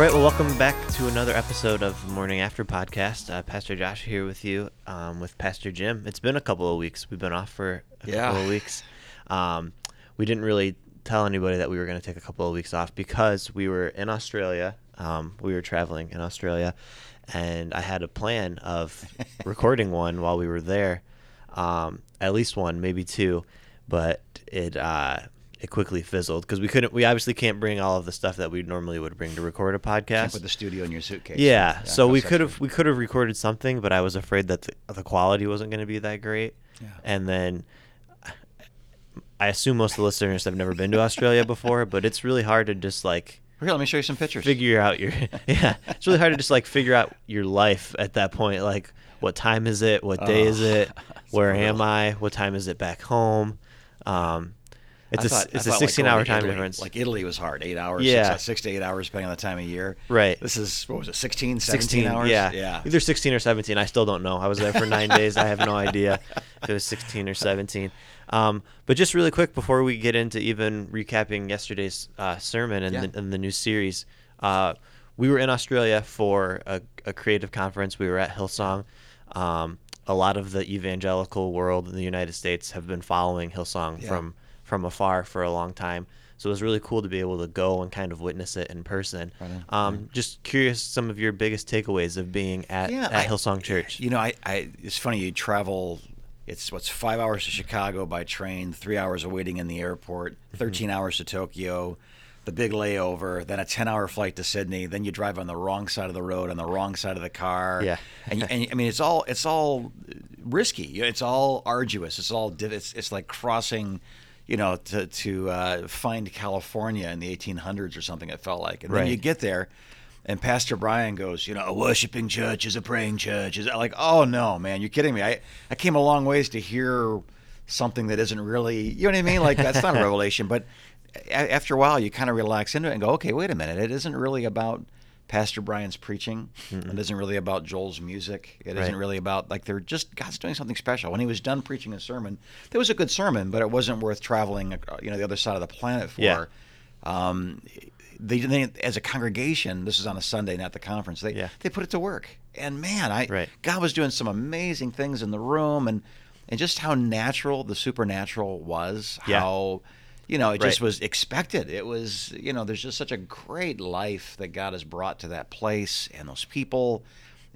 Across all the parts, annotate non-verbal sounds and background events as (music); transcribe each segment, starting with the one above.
All right, well, welcome back to another episode of Morning After podcast. Uh, Pastor Josh here with you, um, with Pastor Jim. It's been a couple of weeks. We've been off for a Yeah. couple of weeks. Um, we didn't really tell anybody that we were going to take a couple of weeks off because we were in Australia. Um, we were traveling in Australia, and I had a plan of (laughs) recording one while we were there, um, at least one, maybe two, but it uh, it quickly fizzled because we couldn't. We obviously can't bring all of the stuff that we normally would bring to record a podcast. Put the studio in your suitcase. Yeah, so we could have we could have recorded something, but I was afraid that the, the quality wasn't going to be that great. Yeah. And then I assume most of the listeners have never been to Australia before, but it's really hard to just like Here, let me show you some pictures. figure out your (laughs) yeah. It's really hard to just like figure out your life at that point. Like, what time is it? What day is Oh, it? (laughs) Where am I? What time is it back home? Um, it's I a thought- it's a thought, like, 16 going hour time Italy- difference. Like Italy was hard, eight hours. Yeah. six, six to eight hours, depending on the time of year. Right. This is what was it, 16, 17 16 hours? yeah yeah. either 16 or 17 i still don't know i was there for nine days i have no (laughs) idea if it was 16 or 17 um, but just really quick before we get into even recapping yesterday's uh, sermon and, Yeah. the, and the new series uh, we were in australia for a, a creative conference we were at hillsong um, a lot of the evangelical world in the united states have been following hillsong Yeah. from from afar for a long time so it was really cool to be able to go and kind of witness it in person. Right on, Um, just curious, some of your biggest takeaways of being at, Yeah, at I- Hillsong Church. You know, I, I it's funny you travel. It's what's five hours to Chicago by train, three hours of waiting in the airport, Mm-hmm. 13 hours to Tokyo, the big layover, then a 10 hour flight to Sydney. Then you drive on the wrong side of the road, on the wrong side of the car. Yeah. and, and I mean, it's all it's all risky. It's all arduous. It's all it's it's like crossing. You know, to to uh, find California in the 1800s or something. It felt like, and then you get there, and Pastor Brian goes, you know, a worshiping church is a praying church. Is like, oh no, man, you're kidding me. I, I came a long ways to hear something that isn't really, you know what I mean? Like that's not a (laughs) revelation, but a- after a while, you kind of relax into it and go, okay, wait a minute, it isn't really about Pastor Brian's preaching. It isn't really about Joel's music. It Right. not really about like they're just God's doing something special. When he was done preaching a sermon, it was a good sermon, but it wasn't worth traveling, uh, you know, the other side of the planet for. Yeah. Um, they, they as a congregation, this is on a Sunday, not the conference. They Yeah. they put it to work, and man, I Right. God was doing some amazing things in the room, and and just how natural the supernatural was. Yeah. How you know it just was expected. It was you know there's just such a great life that God has brought to that place and those people.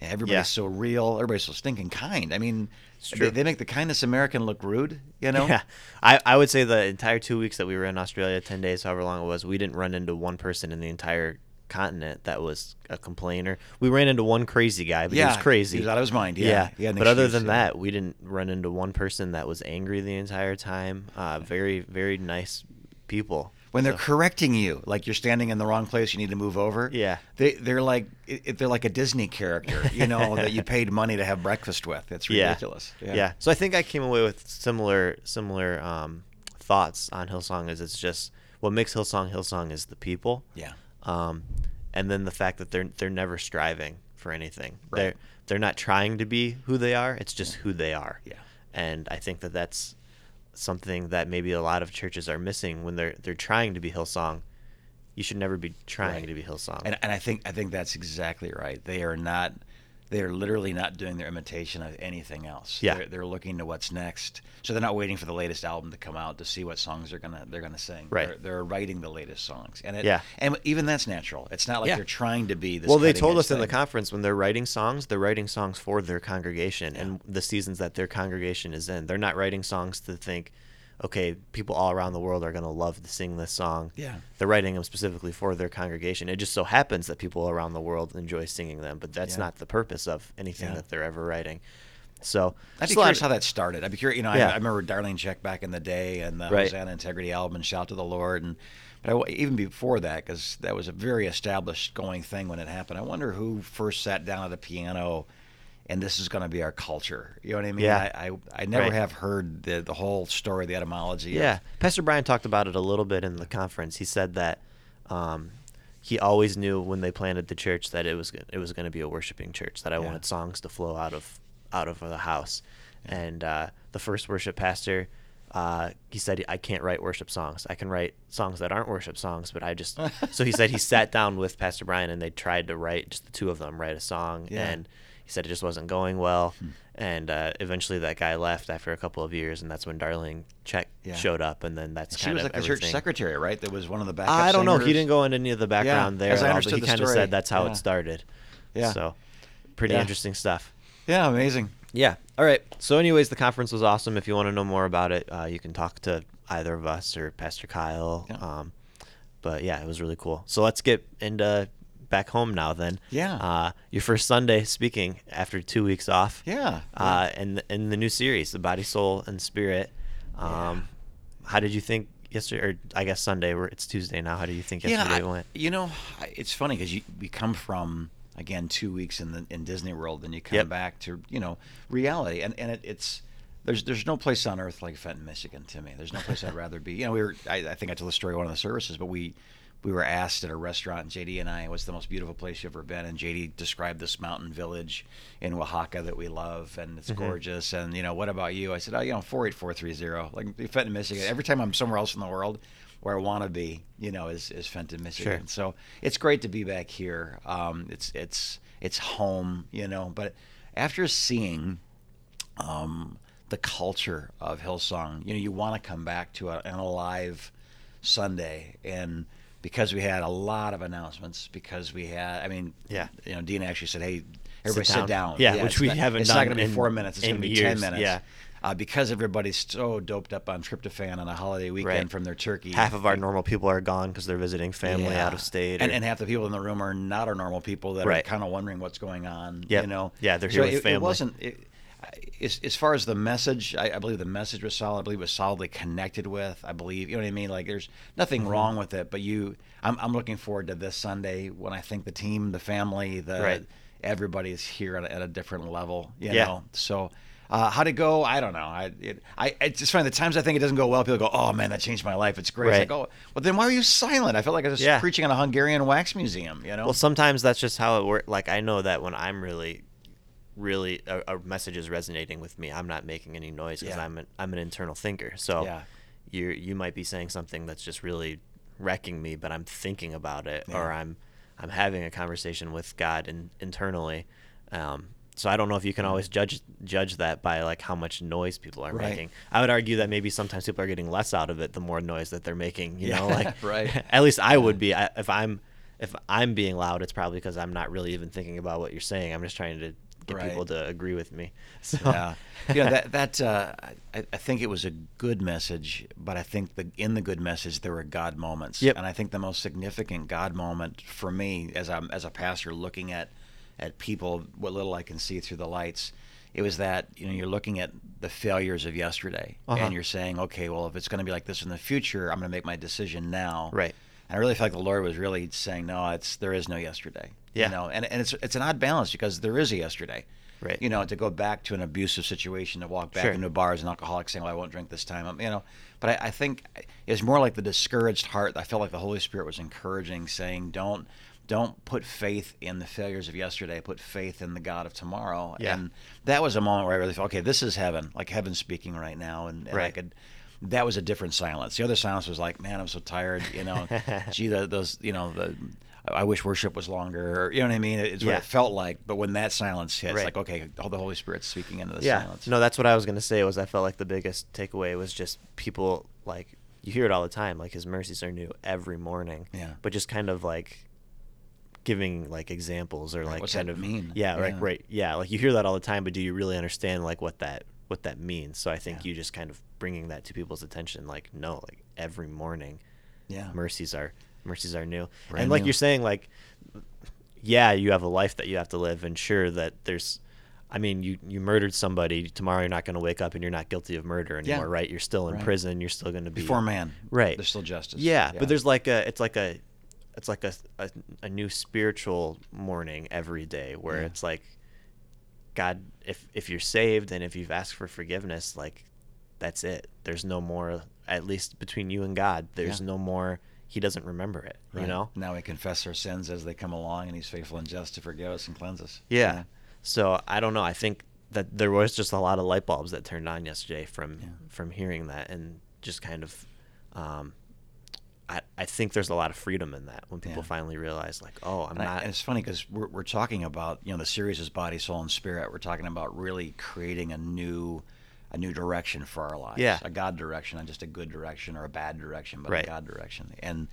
Everybody's Yeah. so real. Everybody's so stinking kind. I mean, they, they make the kindest American look rude. You know. Yeah, I, I would say the entire two weeks that we were in Australia, ten days, however long it was, we didn't run into one person in the entire continent that was a complainer. We ran into one crazy guy, but he was crazy. He was out of his mind. Yeah. An but other than yeah. that, we didn't run into one person that was angry the entire time. Uh, very, very nice people. when they're So- correcting you, like you're standing in the wrong place, you need to move over. Yeah. they they're like they're like a Disney character, you know, that you (laughs) paid money to have breakfast with. It's Yeah. ridiculous. Yeah. So I think I came away with similar similar um, thoughts on Hillsong. Is it's just what makes Hillsong Hillsong is the people. yeah, um, and then the fact that they're they're never striving for anything. Right. They're they're not trying to be who they are. It's just who they are. Yeah. And I think that that's something that maybe a lot of churches are missing when they're they're trying to be Hillsong. You should never be trying Right. to be Hillsong. and and I think I think that's exactly right. They are not. They are literally not doing their imitation of anything else. Yeah. they're, they're looking to what's next. So they're not waiting for the latest album to come out to see what songs they're gonna they're gonna sing. Right. They're, they're writing the latest songs, and it, Yeah. and even that's natural. It's not like Yeah. they're trying to be this. well, they told us in the conference when they're writing songs, they're writing songs for their congregation and the seasons that their congregation is in. They're not writing songs to think, okay, people all around the world are going to love to sing this song. Yeah. They're writing them specifically for their congregation. It just so happens that people around the world enjoy singing them, but that's Yeah. not the purpose of anything Yeah. that they're ever writing. So I'd be just curious of- how that started. I'd be curious. You know, Yeah. I, I remember Darlene Zschech back in the day and the Right. Hosanna Integrity album and Shout to the Lord, and but I, even before that, because that was a very established going thing when it happened. I wonder who first sat down at a piano, and this is going to be our culture. You know what I mean? Yeah. I, I, I never Right. have heard the the whole story, the etymology. of- Yeah, Pastor Brian talked about it a little bit in the conference. He said that um, he always knew when they planted the church that it was it was going to be a worshiping church. That I Yeah. wanted songs to flow out of out of the house, and uh, the first worship pastor uh, he said I can't write worship songs. I can write songs that aren't worship songs, but I just (laughs) so he said he sat down with Pastor Brian and they tried to write just the two of them write a song Yeah. and he said it just wasn't going well and uh, eventually that guy left after a couple of years and that's when Darlene Zschech Yeah. showed up and then that's kind of She was like the everything. church secretary, right? That was one of the backup. I don't know. He didn't go into any of the background there as I at all, but he kind of said that's how Yeah. it started. Yeah. So pretty Yeah. interesting stuff. Yeah, amazing. Yeah. All right. So, anyways, the conference was awesome. If you want to know more about it, uh, you can talk to either of us or Pastor Kyle. Yeah. Um, but yeah, it was really cool. So let's get into back home now. Then. Yeah. Uh, your first Sunday speaking after two weeks off. Yeah. Uh, and in the new series, the Body, Soul, and Spirit. Um, How did you think yesterday? Or I guess Sunday. Where it's Tuesday now. How do you think yesterday I- went? You know, it's funny because you we come from again two weeks in the in Disney World, and you come Yep. back to you know reality, and and it, it's there's there's no place on earth like Fenton, Michigan to me. There's no place I'd rather be. You know, we were I, I think I told the story one of the services, but we we were asked at a restaurant, JD and I, what's the most beautiful place you've ever been? And JD described this mountain village in Oaxaca that we love, and it's gorgeous. And you know, what about you? I said, oh, you know, four eight four three zero, like Fenton, Michigan. Every time I'm somewhere else in the world where I want to be, you know, is, is Fenton, Michigan. Sure. So it's great to be back here. Um, it's it's it's home, you know. But after seeing um, the culture of Hillsong, you know, you want to come back to a, an alive Sunday, and because we had a lot of announcements, because we had, I mean, Yeah. you know, Dean actually said, "Hey, everybody sit down. down." Yeah, which we not- haven't It's not going to be four minutes. It's going to be years, ten minutes. yeah. Uh, because everybody's so doped up on tryptophan on a holiday weekend Right. from their turkey. Half of our normal people are gone because they're visiting family Yeah. out of state. and, or- and half the people in the room are not our normal people that are kind of wondering what's going on. Yep. You know, Yeah, they're So here with it, family. It wasn't. It, as, as far as the message, I, I believe the message was solid. I believe it was solidly connected with. I believe you know what I mean. Like there's nothing Mm-hmm. wrong with it, but you, I'm, I'm looking forward to this Sunday when I think the team, the family, the Right. everybody's here at a, at a different level. You Yeah. know, so. Uh, how'd it go? I don't know. I, it, I, it's just funny. The times I think it doesn't go well, people go, "Oh man, that changed my life. It's great." It's like, oh, well, then why were you silent? I felt like I was Yeah. preaching in a Hungarian wax museum. You know? Well, sometimes that's just how it works. Like I know that when I'm really, really a, a message is resonating with me, I'm not making any noise because Yeah. I'm an, I'm an internal thinker. So Yeah. you you might be saying something that's just really wrecking me, but I'm thinking about it, Yeah. or I'm I'm having a conversation with God in, internally. Um, so I don't know if you can always judge judge that by like how much noise people are Right. making. I would argue that maybe sometimes people are getting less out of it the more noise that they're making. You know, like (laughs) right. (laughs) at least I would be I, if I'm if I'm being loud. It's probably because I'm not really even thinking about what you're saying. I'm just trying to get Right. people to agree with me. (laughs) So yeah, you know that that uh, I, I think it was a good message, but I think the in the good message there were God moments, Yep. and I think the most significant God moment for me as I'm as a pastor looking at at people, what little I can see through the lights, it was that you know you're looking at the failures of yesterday, Uh-huh. and you're saying, okay, well if it's going to be like this in the future, I'm going to make my decision now, Right. And I really felt like the Lord was really saying, no, it's there is no yesterday, Yeah. you know, and and it's it's an odd balance because there is a yesterday. Right. You know, to go back to an abusive situation, to walk back Sure. into a bar as an alcoholic saying, well, I won't drink this time. Um, You know, but I, I think it's more like the discouraged heart. I felt like the Holy Spirit was encouraging, saying, don't don't put faith in the failures of yesterday. Put faith in the God of tomorrow. Yeah. And that was a moment where I really felt, okay, this is heaven. Like heaven's speaking right now. And, and I could, that was a different silence. The other silence was like, man, I'm so tired. You know, (laughs) gee, the, those, you know, the, I wish worship was longer. Or, you know what I mean? It's what Yeah. it felt like. But when that silence hits, Right. like, okay, oh, the Holy Spirit's speaking into the yeah. silence. No, that's what I was gonna say. Was I felt like the biggest takeaway was just people like you hear it all the time. Like His mercies are new every morning. Yeah. But just kind of like giving like examples or like what's kind of mean? Yeah, Like right. Yeah. Like you hear that all the time, but do you really understand like what that what that means? So I think Yeah. you just kind of bringing that to people's attention. Like no, like every morning. Yeah. mercies are mercies are new Brand and like new. you're saying like yeah you have a life that you have to live and sure that there's i mean you you murdered somebody tomorrow you're not going to wake up and you're not guilty of murder Yeah. anymore right you're still in Right. prison you're still going to be Before man. right There's still justice. yeah, but there's like a it's like a it's like a a, a new spiritual morning every day where Yeah. it's like god if if you're saved and if you've asked for forgiveness like that's it there's no more at least between you and god there's Yeah. no more he doesn't remember it you know Now we confess our sins as they come along, and He's faithful and just to forgive us and cleanse us. yeah. So I don't know. I think that there was just a lot of light bulbs that turned on yesterday from from hearing that and just kind of um, I, I think there's a lot of freedom in that when people Yeah. finally realize like oh I'm And, I- not and it's funny because we're, we're talking about you know the series is body, soul, and spirit. We're talking about really creating a new a new direction for our lives. Yeah. a God direction, not just a good direction or a bad direction, but Right. a God direction. And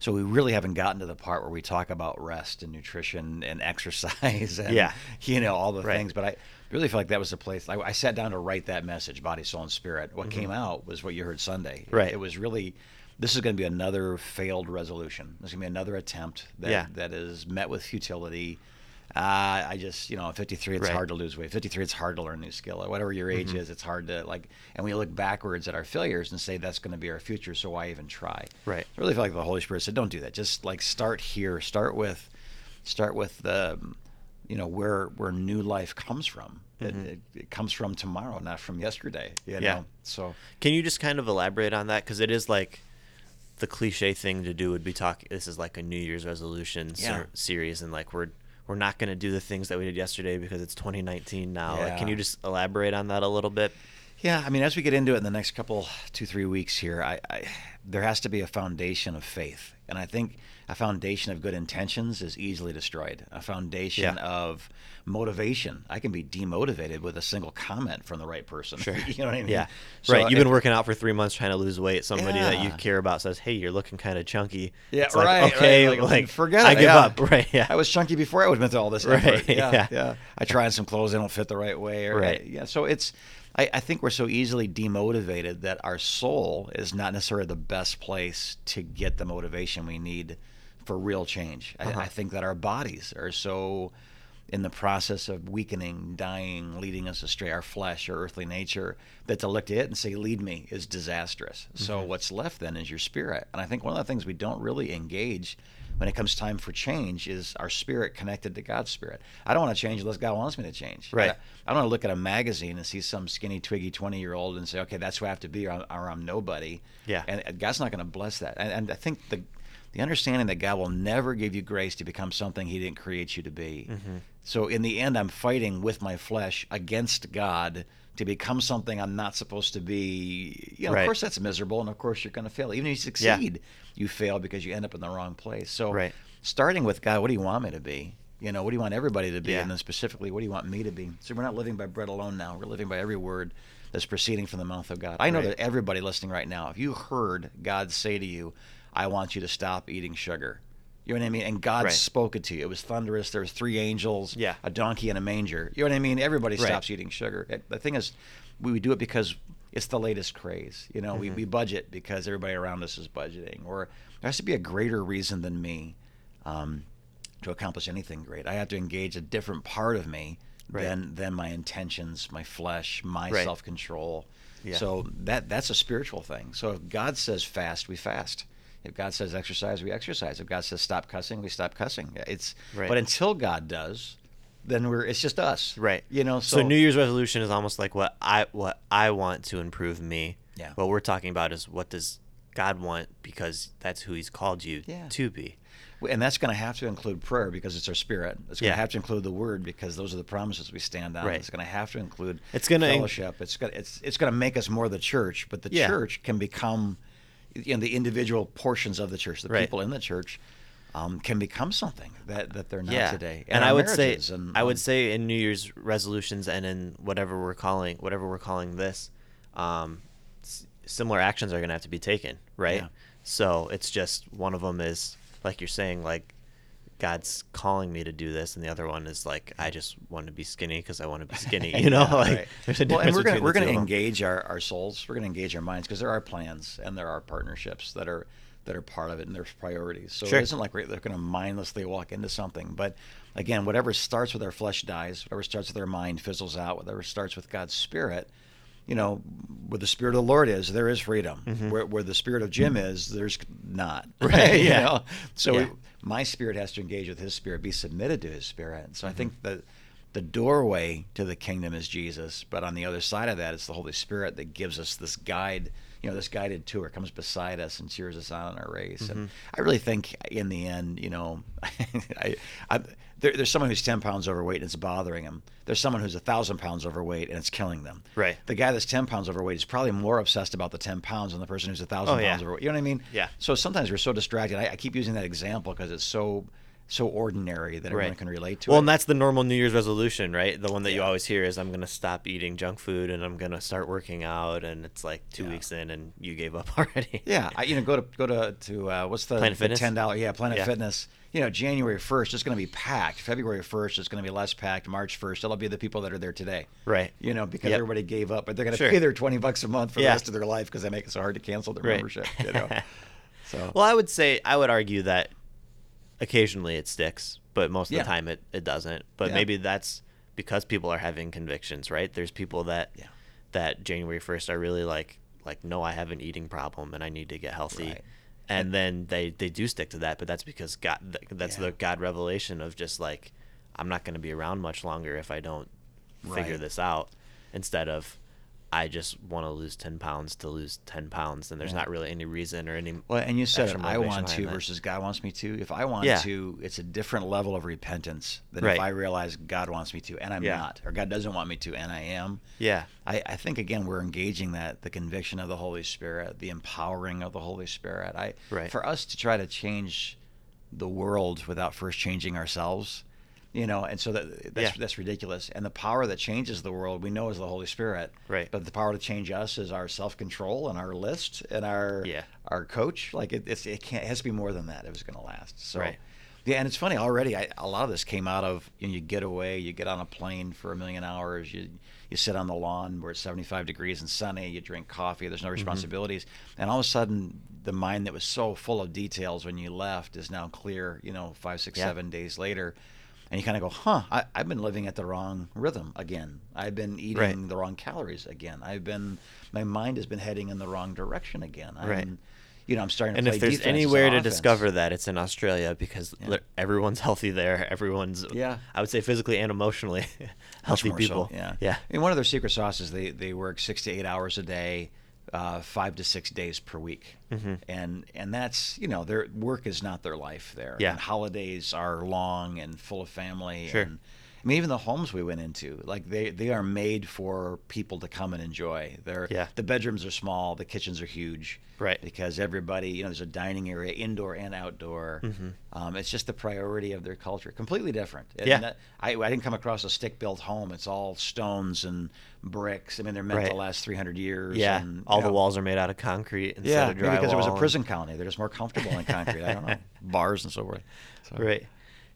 so we really haven't gotten to the part where we talk about rest and nutrition and (laughs) exercise and Yeah. you know all the Right. things. But I really feel like that was the place. I, I sat down to write that message, body, soul, and spirit. What came out was what you heard Sunday. Mm-hmm. Right. It was really. This is going to be another failed resolution. There's going to be another attempt that, Yeah. that is met with futility. Uh, I just, you know, at 53, it's Right. hard to lose weight. 53, it's hard to learn a new skill. At whatever your age is, it's hard to like. And we look backwards at our failures and say that's going to be our future. So why even try? Right. I really feel like the Holy Spirit said, "Don't do that. Just like start here. Start with, start with the, you know, where where new life comes from. It, it, it comes from tomorrow, not from yesterday. You Mm-hmm. Yeah. So Can you just kind of elaborate on that? Because it is like the cliche thing to do would be talk. This is like a New Year's resolution ser- series, and like we're we're not going to do the things that we did yesterday because it's 2019 now. Like, can you just elaborate on that a little bit? Yeah, I mean, as we get into it in the next couple, two, three weeks here, I, I there has to be a foundation of faith, and I think a foundation of good intentions is easily destroyed. A foundation Yeah. of motivation, I can be demotivated with a single comment from the right person. Sure. (laughs) you know what I mean? Yeah. So right. You've been working out for three months trying to lose weight. Somebody that you care about says, "Hey, you're looking kind of chunky." Yeah, It's like, right. Okay, right, like, forget it. I give yeah. up. (laughs) Right. Yeah. I was chunky before I would've went through all this Right, effort. Yeah, yeah. yeah. I tried some clothes; they don't fit the right way. Or, Right. Yeah. So it's. I, I think we're so easily demotivated that our soul is not necessarily the best place to get the motivation we need for real change. Uh-huh. I, I think that our bodies are so in the process of weakening, dying, leading us astray, our flesh, our earthly nature, that to look to it and say, lead me is disastrous. So Mm-hmm. what's left then is your spirit. And I think one of the things we don't really engage when it comes time for change is our spirit connected to God's spirit. I don't want to change unless God wants me to change. Right. I, I don't want to look at a magazine and see some skinny, twiggy 20 year old and say, okay, that's who I have to be or, I'm- or I'm nobody. Yeah. And God's not going to bless that. And, and I think the, the understanding that God will never give you grace to become something He didn't create you to be. Mm-hmm. So in the end, I'm fighting with my flesh against God to become something I'm not supposed to be. You know, Right. of course that's miserable, and of course you're going to fail. Even if you Yeah. succeed, you fail because you end up in the wrong place. So Right. starting with God, what do you want me to be? You know, what do you want everybody to be? Yeah. And then specifically, what do you want me to be? So we're not living by bread alone now. We're living by every word that's proceeding from the mouth of God. I know Right. that everybody listening right now, if you heard God say to you, I want you to stop eating sugar. You know what I mean? And God Right. spoke it to you. It was thunderous. There was three angels, Yeah. a donkey, and a manger. You know what I mean? Everybody Right. stops eating sugar. The thing is, we, we do it because it's the latest craze. You know, we, Mm-hmm. we budget because everybody around us is budgeting. Or there has to be a greater reason than me um, to accomplish anything great. I have to engage a different part of me Right. than than my intentions, my flesh, my self control. Yeah. So that that's a spiritual thing. So if God says fast, we fast. If God says exercise, we exercise. If God says stop cussing, we stop cussing. It's Right. but until God does, then we're it's just us. Right. You know, So, so, New Year's resolution is almost like what I what I want to improve me. Yeah. What we're talking about is what does God want because that's who He's called you Yeah. to be. and that's going to have to include prayer because it's our spirit. It's going Yeah. to have to include the word because those are the promises we stand on. Right. It's going to have to include It's gonna fellowship. It's going it's it's going to make us more the church, but the Yeah. church can become you know the individual portions of the church, the Right. people in the church um, can become something that, that they're not yeah. today. And, our I would say and, I would um, say in New Year's resolutions and in whatever we're calling whatever we're calling this, um, s- similar actions are going to have to be taken, right? Yeah. So it's just one of them is like you're saying like God's calling me to do this, and the other one is like I just want to be skinny because I want to be (laughs) skinny. You know, Yeah, like right. there's a well, and we're gonna we're gonna two of 'em. engage our, our souls. We're gonna engage our minds because there are plans and there are partnerships that are that are part of it and there's priorities. So Sure. it isn't like we're, they're gonna mindlessly walk into something. But again, whatever starts with our flesh dies. Whatever starts with our mind fizzles out. Whatever starts with God's spirit. You know, where the spirit of the Lord is, there is freedom. Where, where the spirit of Jim is, there's not. Mm-hmm. (laughs) Right, you yeah. know? So Yeah. we- my spirit has to engage with his spirit, be submitted to his spirit. So I Mm-hmm. think that the doorway to the kingdom is Jesus, but on the other side of that, it's the Holy Spirit that gives us this guide, you know, this guided tour comes beside us and cheers us on in our race. Mm-hmm. And I really think in the end, you know, (laughs) I, I, there, there's someone who's 10 pounds overweight and it's bothering him. There's someone who's a thousand pounds overweight and it's killing them. Right. The guy that's 10 pounds overweight is probably more obsessed about the 10 pounds than the person who's a thousand Oh, yeah. pounds overweight. You know what I mean? Yeah. So sometimes we're so distracted. I, I keep using that example because it's so so ordinary that everyone Right. can relate to it. Well, it. and that's the normal New Year's resolution, right? The one that you always hear is I'm going to stop eating junk food and I'm going to start working out and it's like 2 Yeah. weeks in and you gave up (laughs) already. Yeah, I, you know, go to go to to uh, what's the Planet the Fitness? ten dollar? Yeah, Planet Yeah. Fitness. You know, January first is going to be packed. February first is going to be less packed. March first, it'll be the people that are there today. Right. You know, because Yep. everybody gave up, but they're going to Sure. pay their twenty bucks a month for Yeah. the rest of their life because they make it so hard to cancel their Right. membership. You know, (laughs) so Well, I would say I would argue that occasionally it sticks, but most of Yeah. the time it, it doesn't. But Yeah. maybe that's because people are having convictions, right? There's people that Yeah. that January 1st are really like like no, I have an eating problem and I need to get healthy. Right. And then they they do stick to that, but that's because God that's the God revelation of just like I'm not going to be around much longer if I don't figure this out instead of I just want to lose 10 pounds to lose 10 pounds and there's Yeah. not really any reason or any Well, and you said I want to versus God wants me to. If I want Yeah. to, it's a different level of repentance than Right. if I realize God wants me to and I'm Yeah. not, or God doesn't want me to and I am. Yeah. I, I think again we're engaging that the conviction of the Holy Spirit, the empowering of the Holy Spirit. I Right. for us to try to change the world without first changing ourselves, you know, and so that that's Yeah. that's ridiculous. And the power that changes the world we know is the Holy Spirit. Right. But the power to change us is our self control and our list and our Yeah. our coach. Like it, it's it can't it has to be more than that if it's going to last. So. Right. Yeah, and it's funny already. I, a lot of this came out of you, know, you get away, you get on a plane for a million hours, you you sit on the lawn where it's 75 degrees and sunny, you drink coffee, there's no mm-hmm. responsibilities, and all of a sudden the mind that was so full of details when you left is now clear. You know, five, six, Yeah. seven days later, and you kind of go, huh, I, I've been living at the wrong rhythm again. I've been eating Right. the wrong calories again. I've been my mind has been heading in the wrong direction again. I'm, Right. You know, I'm starting to And if there's anywhere to offense. discover that, it's in Australia because Yeah. everyone's (laughs) healthy there. Everyone's, Yeah. I would say physically and emotionally (laughs) healthy people. So, yeah. Yeah. I mean, one of their secret sauces, they they work six to eight hours a day, uh, five to six days per week, Mhm. and and that's you know their work is not their life there. Yeah. And holidays are long and full of family. Sure. And, mean, even the homes we went into, like they they are made for people to come and enjoy. They're Yeah. the bedrooms are small, the kitchens are huge. Right. Because everybody, you know, there's a dining area, indoor and outdoor. Mm-hmm. Um, it's just the priority of their culture, completely different. And Yeah. that- I, I didn't come across a stick-built home. It's all stones and bricks. I mean, they're meant Right. to last 300 years. Yeah. and, All you the walls are made out of concrete instead Yeah, of drywall. because it was a prison colony. They're just more comfortable in concrete. I don't know. (laughs) Bars and so forth. So- Right.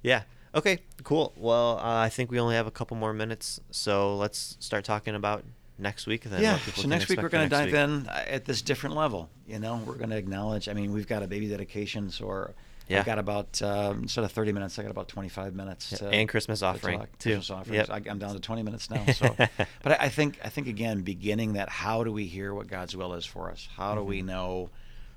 Yeah. Okay. Cool. Well, uh, I think we only have a couple more minutes, so let's start talking about next week. Then yeah. So next week we're going to dive week. in uh, at this different level. You know, we're going to acknowledge. I mean, we've got a baby dedication, so we're, Yeah. I've got about um, instead of 30 minutes, I got about 25 minutes. Yeah, To, and Christmas to offering, talk. too. Christmas offerings. Yep. I, I'm down to 20 minutes now. So, (laughs) but I, I think I think again, beginning that, how do we hear what God's will is for us? How do Mm-hmm. we know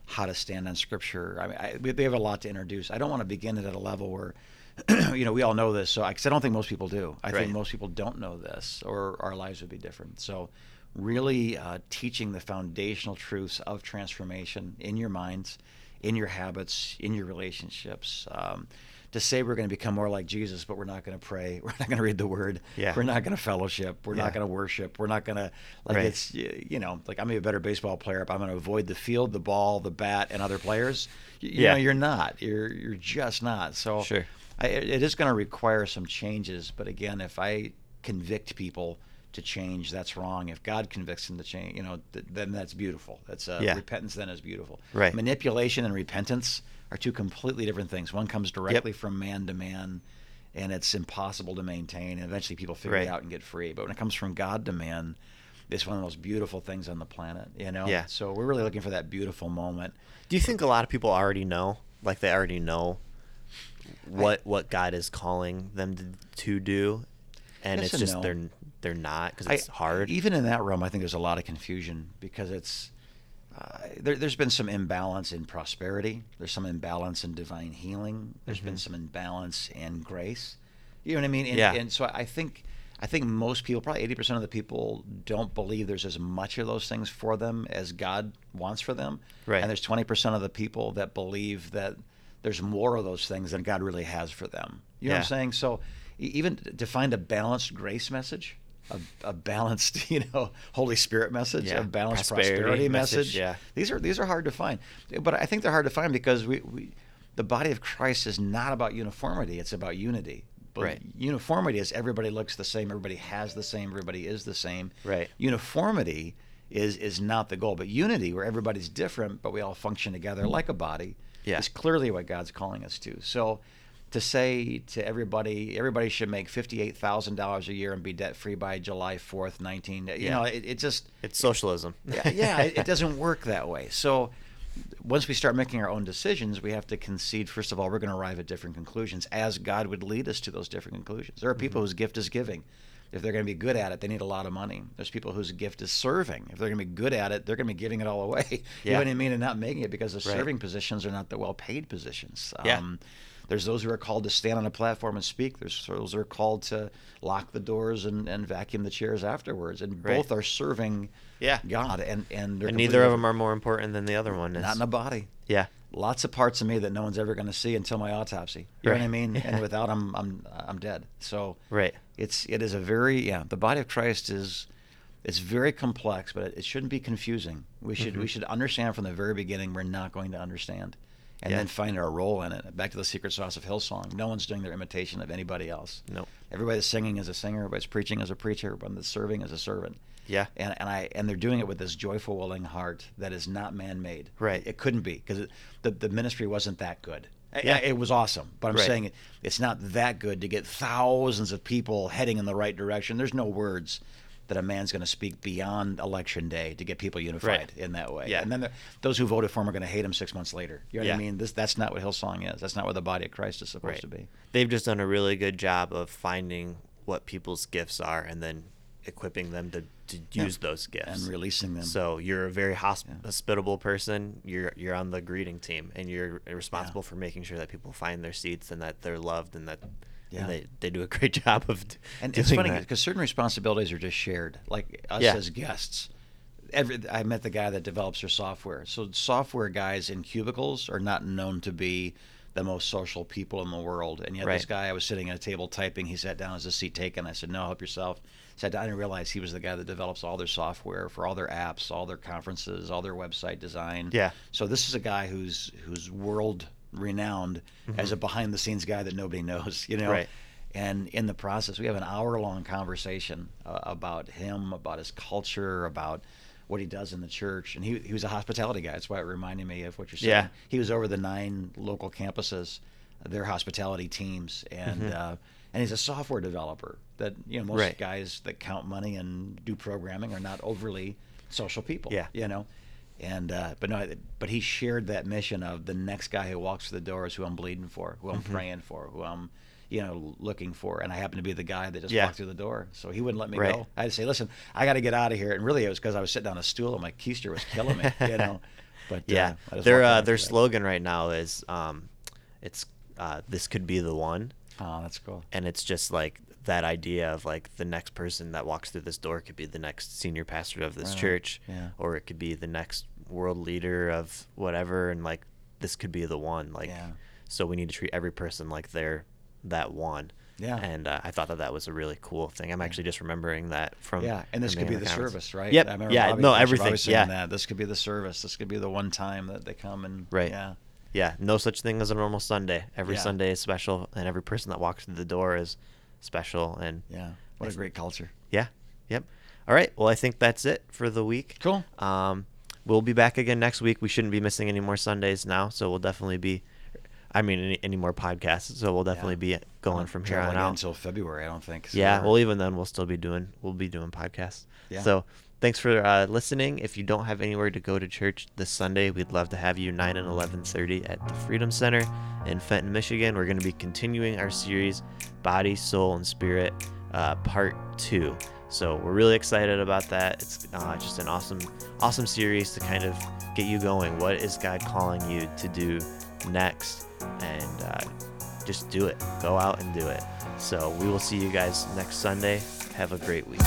how to stand on Scripture? I mean, I, we, have a lot to introduce. I don't want to begin it at a level where. (clears throat) you know, we all know this, so because I don't think most people do. I Right. think most people don't know this, or our lives would be different. So, really uh, teaching the foundational truths of transformation in your minds, in your habits, in your relationships. Um, to say we're going to become more like Jesus, but we're not going to pray, (laughs) we're not going to read the Word, Yeah. we're not going to fellowship, we're Yeah. not going to worship, we're not going to like Right. it's you know like I'm a better baseball player, but I'm going to avoid the field, the ball, the bat, and other players. You Yeah. know, you're not. You're you're just not. So Sure. I, it it is going to require some changes, but again, if I convict people to change, that's wrong. If God convicts them to change, you know, th- then that's beautiful. That's uh, Yeah. repentance. Then is beautiful. Right. Manipulation and repentance are two completely different things. One comes directly from man to man, and it's impossible to maintain. And eventually, people figure Right. it out and get free. But when it comes from God to man, it's one of the most beautiful things on the planet. You know. Yeah. So we're really looking for that beautiful moment. Do you think a lot of people already know, like they already know what what God is calling them to, to do, and it's and just no. they're they're not because I- it's hard. Even in that realm, I think there's a lot of confusion because it's uh, there, there's been some imbalance in prosperity. There's some imbalance in divine healing. There's been Mhm. some imbalance in grace. You know what I mean? And, Yeah. And so I think I think most people, probably 80% of the people, don't believe there's as much of those things for them as God wants for them. Right. And there's 20% of the people that believe that there's more of those things than God really has for them. You know what I'm saying? So even to find a balanced grace message, a, a balanced, (laughs) you know, Holy Spirit message, Yeah. a balanced Prosperity prosperity, message, message. yeah. These are these are hard to find, but I think they're hard to find because we, we the body of Christ is not about uniformity; it's about unity. But Right. uniformity is everybody looks the same, everybody has the same, everybody is the same. Right. Uniformity is is not the goal, but unity, where everybody's different, but we all function together like a body, Yeah. is clearly what God's calling us to. So. To say to everybody, everybody should make fifty-eight thousand dollars a year and be debt-free by July fourth, nineteen. You Yeah. know, it, it just It's socialism. yeah, (laughs) yeah it, it doesn't work that way. So once we start making our own decisions, we have to concede. First of all, we're going to arrive at different conclusions as God would lead us to those different conclusions. There are people Mm-hmm. whose gift is giving. If they're going to be good at it, they need a lot of money. There's people whose gift is serving. If they're going to be good at it, they're going to be giving it all away. (laughs) you know what I mean? And not making it because the Right. serving positions are not the well-paid positions. Yeah. Um, there's those who are called to stand on a platform and speak. There's those who are called to lock the doors and, and vacuum the chairs afterwards. And Right. both are serving Yeah. God, and and, And neither of them are more important than the other one is. not in a body. yeah. Lots of parts of me that no one's ever going to see until my autopsy. You know what I mean? Yeah. And without them, I'm I'm dead. So Right. it's it is a very yeah. The body of Christ is it's very complex, but it, it shouldn't be confusing. We should we Mhm. should understand from the very beginning. We're not going to understand, and Yeah. then find our role in it. Back to the secret sauce of Hillsong. No one's doing their imitation of anybody else. Nope. Everybody that's singing as a singer. Everybody's preaching as a preacher. Everybody that's serving as a servant Yeah. and and I and they're doing it with this joyful, willing heart that is not man-made. Right. It couldn't be because the the ministry wasn't that good. Yeah. It was awesome, but I'm Right. saying it, it's not that good to get thousands of people heading in the right direction. There's no words that a man's going to speak beyond election day to get people unified Right. in that way. Yeah. And then the, those who voted for him are going to hate him six months later. You know what I mean? This that's not what Hillsong is. That's not what the body of Christ is supposed Right. to be. They've just done a really good job of finding what people's gifts are and then equipping them to, to Yeah. use those gifts And releasing them. So you're a very hosp- Yeah. hospitable person. You're you're on the greeting team, and you're responsible for making sure that people find their seats and that they're loved and that Yeah. and they, they do a great (laughs) job of. d- And it's funny because certain responsibilities are just shared, like us Yeah. as guests. Every, I met the guy that develops your software. So software guys in cubicles are not known to be the most social people in the world. And yet this guy, I was sitting at a table typing. He sat down as a seat taken. I said, "No, help yourself." Down. I didn't realize he was the guy that develops all their software for all their apps, all their conferences, all their website design. Yeah. So this is a guy who's who's world renowned as a behind the scenes guy that nobody knows. (laughs) You know. Mm-hmm. Right. And in the process, we have an hour long conversation uh, about him, about his culture, about what he does in the church. And he, he was a hospitality guy. That's why it reminded me of what you're saying. Yeah. He was over the nine local campuses, their hospitality teams, and Mhm. uh, and he's a software developer. That you know most Right. guys that count money and do programming are not overly social people. Yeah. You know. And uh, but no, but he shared that mission of the next guy who walks through the door is who I'm bleeding for, who I'm Mhm. praying for, who I'm you know looking for, and I happen to be the guy that just Yeah. walked through the door, so he wouldn't let me Right. go. I had to say, listen, I got to get out of here, and really it was because I was sitting on a stool and my keister was killing me, you know. (laughs) But yeah, uh, their uh, their slogan right now is um, it's uh, this could be the one, Oh, that's cool. and it's just like that idea of like the next person that walks through this door could be the next senior pastor of this Right church, Yeah. or it could be the next world leader of whatever, and like this could be the one. Like, Yeah. so we need to treat every person like they're that one. Yeah. And uh, I thought that that was a really cool thing. I'm actually just remembering that from Yeah, and this could be the service, right? Yep. I remember yeah. Bobby- no, everything. Yeah. that. This could be the service. This could be the one time that they come and Right. Yeah. Yeah, no such thing as a normal Sunday. Every Yeah. Sunday is special, and every person that walks through the door is special. And Yeah. What a great culture. yeah, yep. All right. Well, I think that's it for the week. Cool. Um, we'll be back again next week. We shouldn't be missing any more Sundays now, so we'll definitely be. I mean, any, any more podcasts. So we'll definitely Yeah. be going from here on out. until February, I don't think. so yeah. Well, even then, we'll still be doing. We'll be doing podcasts. Yeah. So thanks for uh, listening. If you don't have anywhere to go to church this Sunday, we'd love to have you 9 and 11:30 at the Freedom Center in Fenton, Michigan. We're going to be continuing our series, Body, Soul, and Spirit, uh, Part Two. So we're really excited about that. It's uh, just an awesome, awesome series to kind of get you going. What is God calling you to do next? And uh, just do it. Go out and do it. So we will see you guys next Sunday. Have a great week.